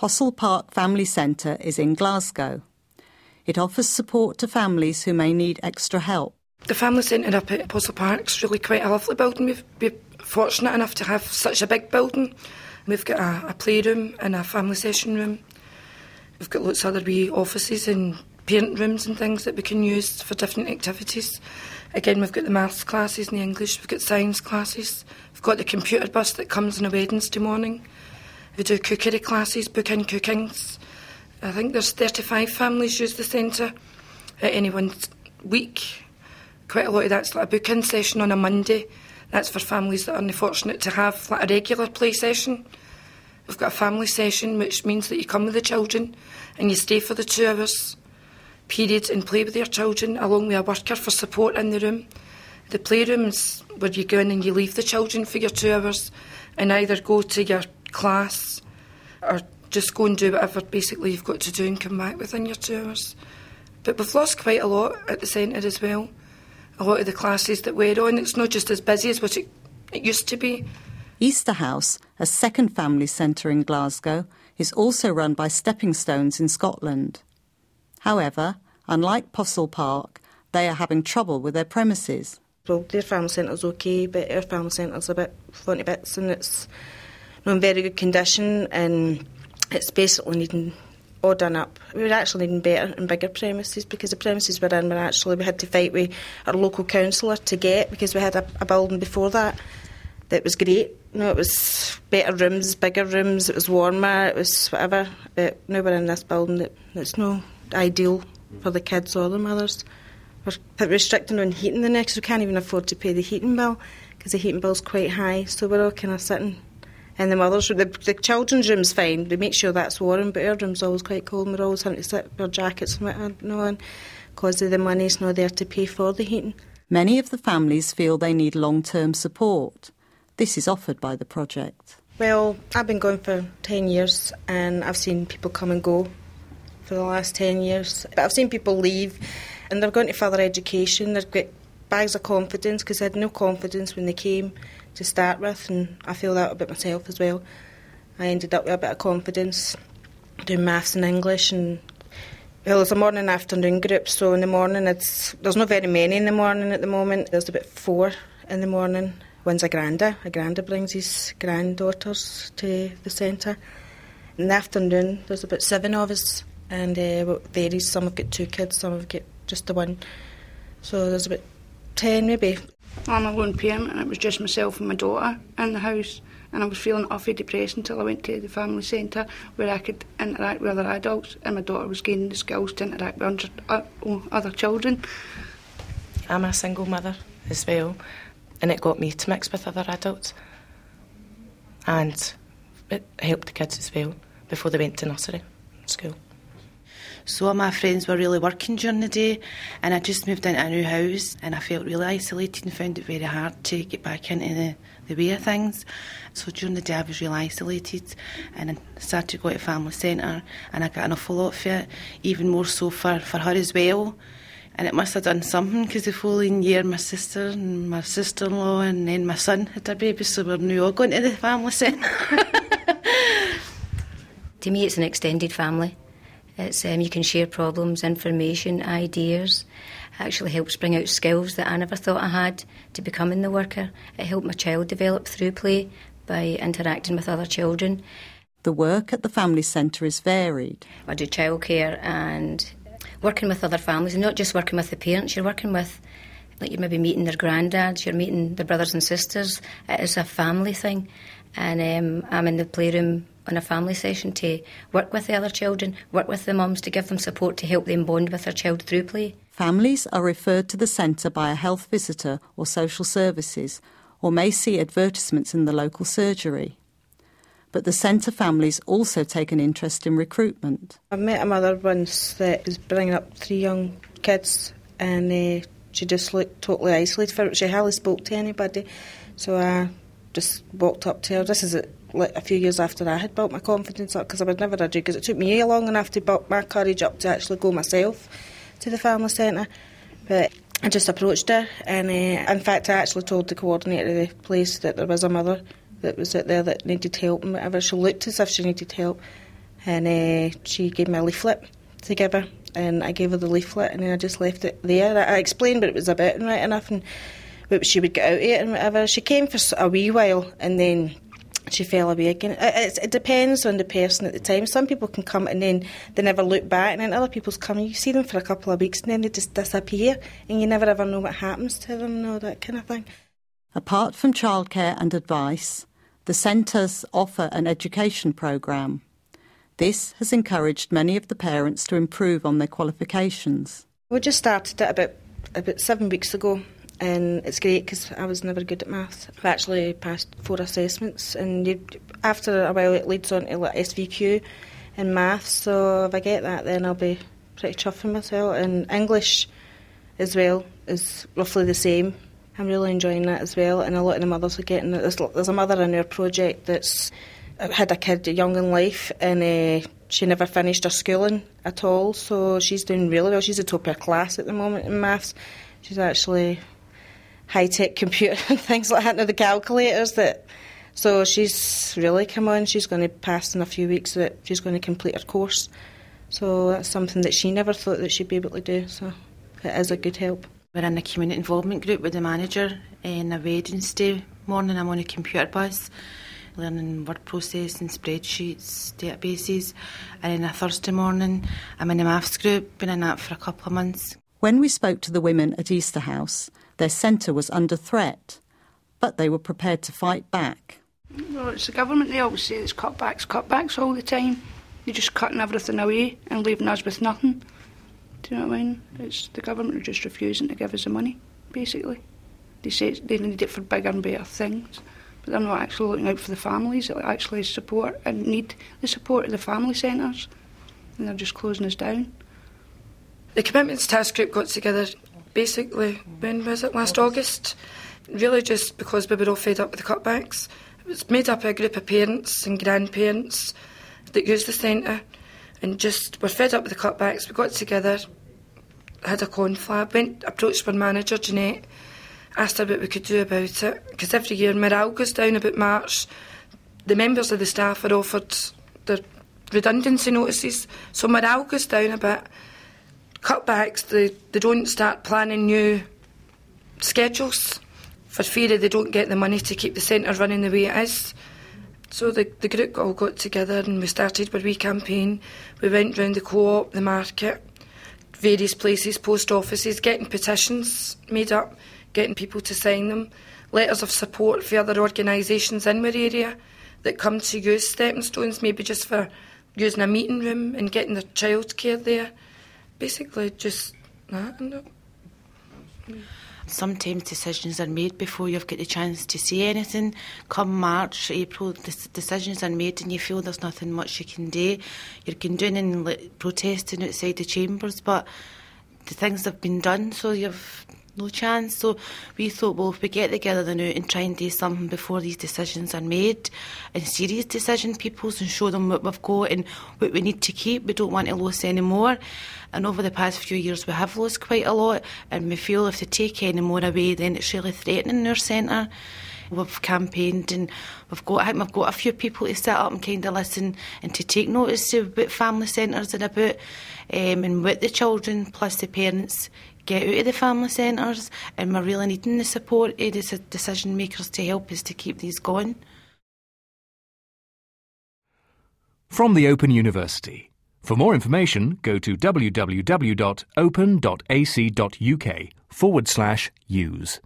Possil Park Family Centre is in Glasgow. It offers support to families who may need extra help. The family centre up at Possil Park is really quite a lovely building. We've been fortunate enough to have such a big building. We've got a, a playroom and a family session room. We've got lots of other wee offices and parent rooms and things that we can use for different activities. Again, we've got the maths classes and the English, we've got science classes, we've got the computer bus that comes on a Wednesday morning. We do cookery classes, book-in cookings. I think there's 35 families use the centre at any one week. Quite a lot of that's like a book-in session on a Monday. That's for families that are unfortunate to have like a regular play session. We've got a family session, which means that you come with the children and you stay for the two hours period and play with your children, along with a worker for support in the room. The playroom is where you go in and you leave the children for your two hours and either go to your class or just go and do whatever basically you've got to do and come back within your two hours. But we've lost quite a lot at the centre as well. A lot of the classes that we're on, it's not just as busy as what it, it used to be. Easterhouse, a second family centre in Glasgow, is also run by Stepping Stones in Scotland. However, unlike Possil Park, they are having trouble with their premises. Well, their family centre's okay, but our family centre's a bit funny bits and it's not in very good condition and it's basically needing all done up. We were actually needing better and bigger premises because the premises we're in were actually, we had to fight with our local councillor to get because we had a, a building before that that was great. You know, it was better rooms, bigger rooms, it was warmer, it was whatever. But now we're in this building that it's no ideal for the kids or the mothers. We're restricting on heating the next. We can't even afford to pay the heating bill because the heating bill's quite high. So we're all kind of sitting in the mothers' The, the children's room's fine. We make sure that's warm, but our room's always quite cold. and We're always having to sit with our jackets and on because the money's not there to pay for the heating. Many of the families feel they need long-term support. This is offered by the project. Well, I've been going for 10 years and I've seen people come and go for the last 10 years. But I've seen people leave and they're going to further education. They've got bags of confidence because they had no confidence when they came to start with, and I feel that about myself as well. I ended up with a bit of confidence doing maths and English and well, there's a morning and afternoon group, so in the morning it's there's not very many in the morning at the moment. There's about four in the morning. One's a granda. A granda brings his granddaughters to the centre. In the afternoon, there's about seven of us and uh, it varies. Some have got two kids, some have got just the one. So there's about 10 maybe. I'm a lone parent and it was just myself and my daughter in the house and I was feeling awfully depressed until I went to the family centre where I could interact with other adults and my daughter was gaining the skills to interact with uh, other children. I'm a single mother as well and it got me to mix with other adults and it helped the kids as well before they went to nursery school. So all my friends were really working during the day, and I just moved into a new house, and I felt really isolated and found it very hard to get back into the, the way of things. So during the day, I was really isolated, and I started to go to family centre, and I got an awful lot for it, even more so for, for her as well. And it must have done something because the following year, my sister and my sister in law and then my son had a baby, so we're now all going to the family centre. to me, it's an extended family. It's um, you can share problems, information, ideas. It actually helps bring out skills that I never thought I had to becoming the worker. It helped my child develop through play by interacting with other children. The work at the family centre is varied. I do childcare and working with other families, and not just working with the parents. You're working with like you're maybe meeting their granddads, you're meeting their brothers and sisters. It is a family thing, and um, I'm in the playroom on a family session to work with the other children, work with the mums to give them support to help them bond with their child through play. Families are referred to the centre by a health visitor or social services, or may see advertisements in the local surgery. But the centre families also take an interest in recruitment. I met a mother once that was bringing up three young kids, and uh, she just looked totally isolated. She hardly spoke to anybody, so I just walked up to her. This is like a few years after I had built my confidence up because I would never have because it took me a long enough to build my courage up to actually go myself to the family centre. But I just approached her, and uh, in fact, I actually told the coordinator of the place that there was a mother that was out there that needed help and whatever. She looked as if she needed help, and uh, she gave me a leaflet to give her, and I gave her the leaflet, and then I just left it there. I, I explained what it was about and right enough, and what she would get out of it and whatever. She came for a wee while, and then she fell away again. It, it, depends on the person at the time. Some people can come and then they never look back, and then other people's come and you see them for a couple of weeks and then they just disappear, and you never ever know what happens to them and all that kind of thing. Apart from childcare and advice, the centres offer an education programme. This has encouraged many of the parents to improve on their qualifications. We just started it about about seven weeks ago, and it's great because I was never good at maths. I've actually passed four assessments, and you, after a while, it leads on to like SVQ in maths. So if I get that, then I'll be pretty chuffing myself. And English as well is roughly the same. I'm really enjoying that as well, and a lot of the mothers are getting it. There's, there's a mother in our project that's had a kid young in life, and uh, she never finished her schooling at all. So she's doing really well. She's a top of her class at the moment in maths. She's actually high tech computer and things like that, now the calculators that. So she's really come on. She's going to pass in a few weeks. That she's going to complete her course. So that's something that she never thought that she'd be able to do. So it is a good help. We're in a community involvement group with the manager. In a Wednesday morning, I'm on a computer bus learning word processing, spreadsheets, databases. And then a Thursday morning, I'm in a maths group, been in that for a couple of months. When we spoke to the women at Easterhouse, their centre was under threat, but they were prepared to fight back. Well, it's the government, they always say it's cutbacks, cutbacks all the time. You're just cutting everything away and leaving us with nothing. Do you know what I mean? It's the government are just refusing to give us the money, basically. They say they need it for bigger and better things, but they're not actually looking out for the families that actually support and need the support of the family centres, and they're just closing us down. The Commitments Task Group got together basically, when was it, last August? Really just because we were all fed up with the cutbacks. It was made up of a group of parents and grandparents that use the centre and just were fed up with the cutbacks. We got together, had a confab, went, approached our manager, Jeanette, asked her what we could do about it. Because every year morale goes down about March. The members of the staff are offered their redundancy notices, so morale goes down a bit cutbacks, they, they don't start planning new schedules for fear they don't get the money to keep the centre running the way it is. So the, the group all got together and we started our wee campaign. We went round the co-op, the market, various places, post offices, getting petitions made up, getting people to sign them, letters of support for other organisations in our area that come to use stepping stones, maybe just for using a meeting room and getting their childcare there basically just that. No. Sometimes decisions are made before you've got the chance to see anything. Come March, April, decisions are made and you feel there's nothing much you can do. You're and like, protesting outside the chambers, but the things have been done, so you've no chance. So we thought, well, if we get together the now and try and do something before these decisions are made, and serious decision peoples, and show them what we've got and what we need to keep. We don't want to lose any more. And over the past few years, we have lost quite a lot, and we feel if they take any more away, then it's really threatening our centre. We've campaigned and we've got, I think we've got a few people to sit up and kind of listen and to take notice of what family centres are about um, and what the children plus the parents get out of the family centres and we're really needing the support of the decision makers to help us to keep these going. From the Open University. For more information, go to www.open.ac.uk forward slash use.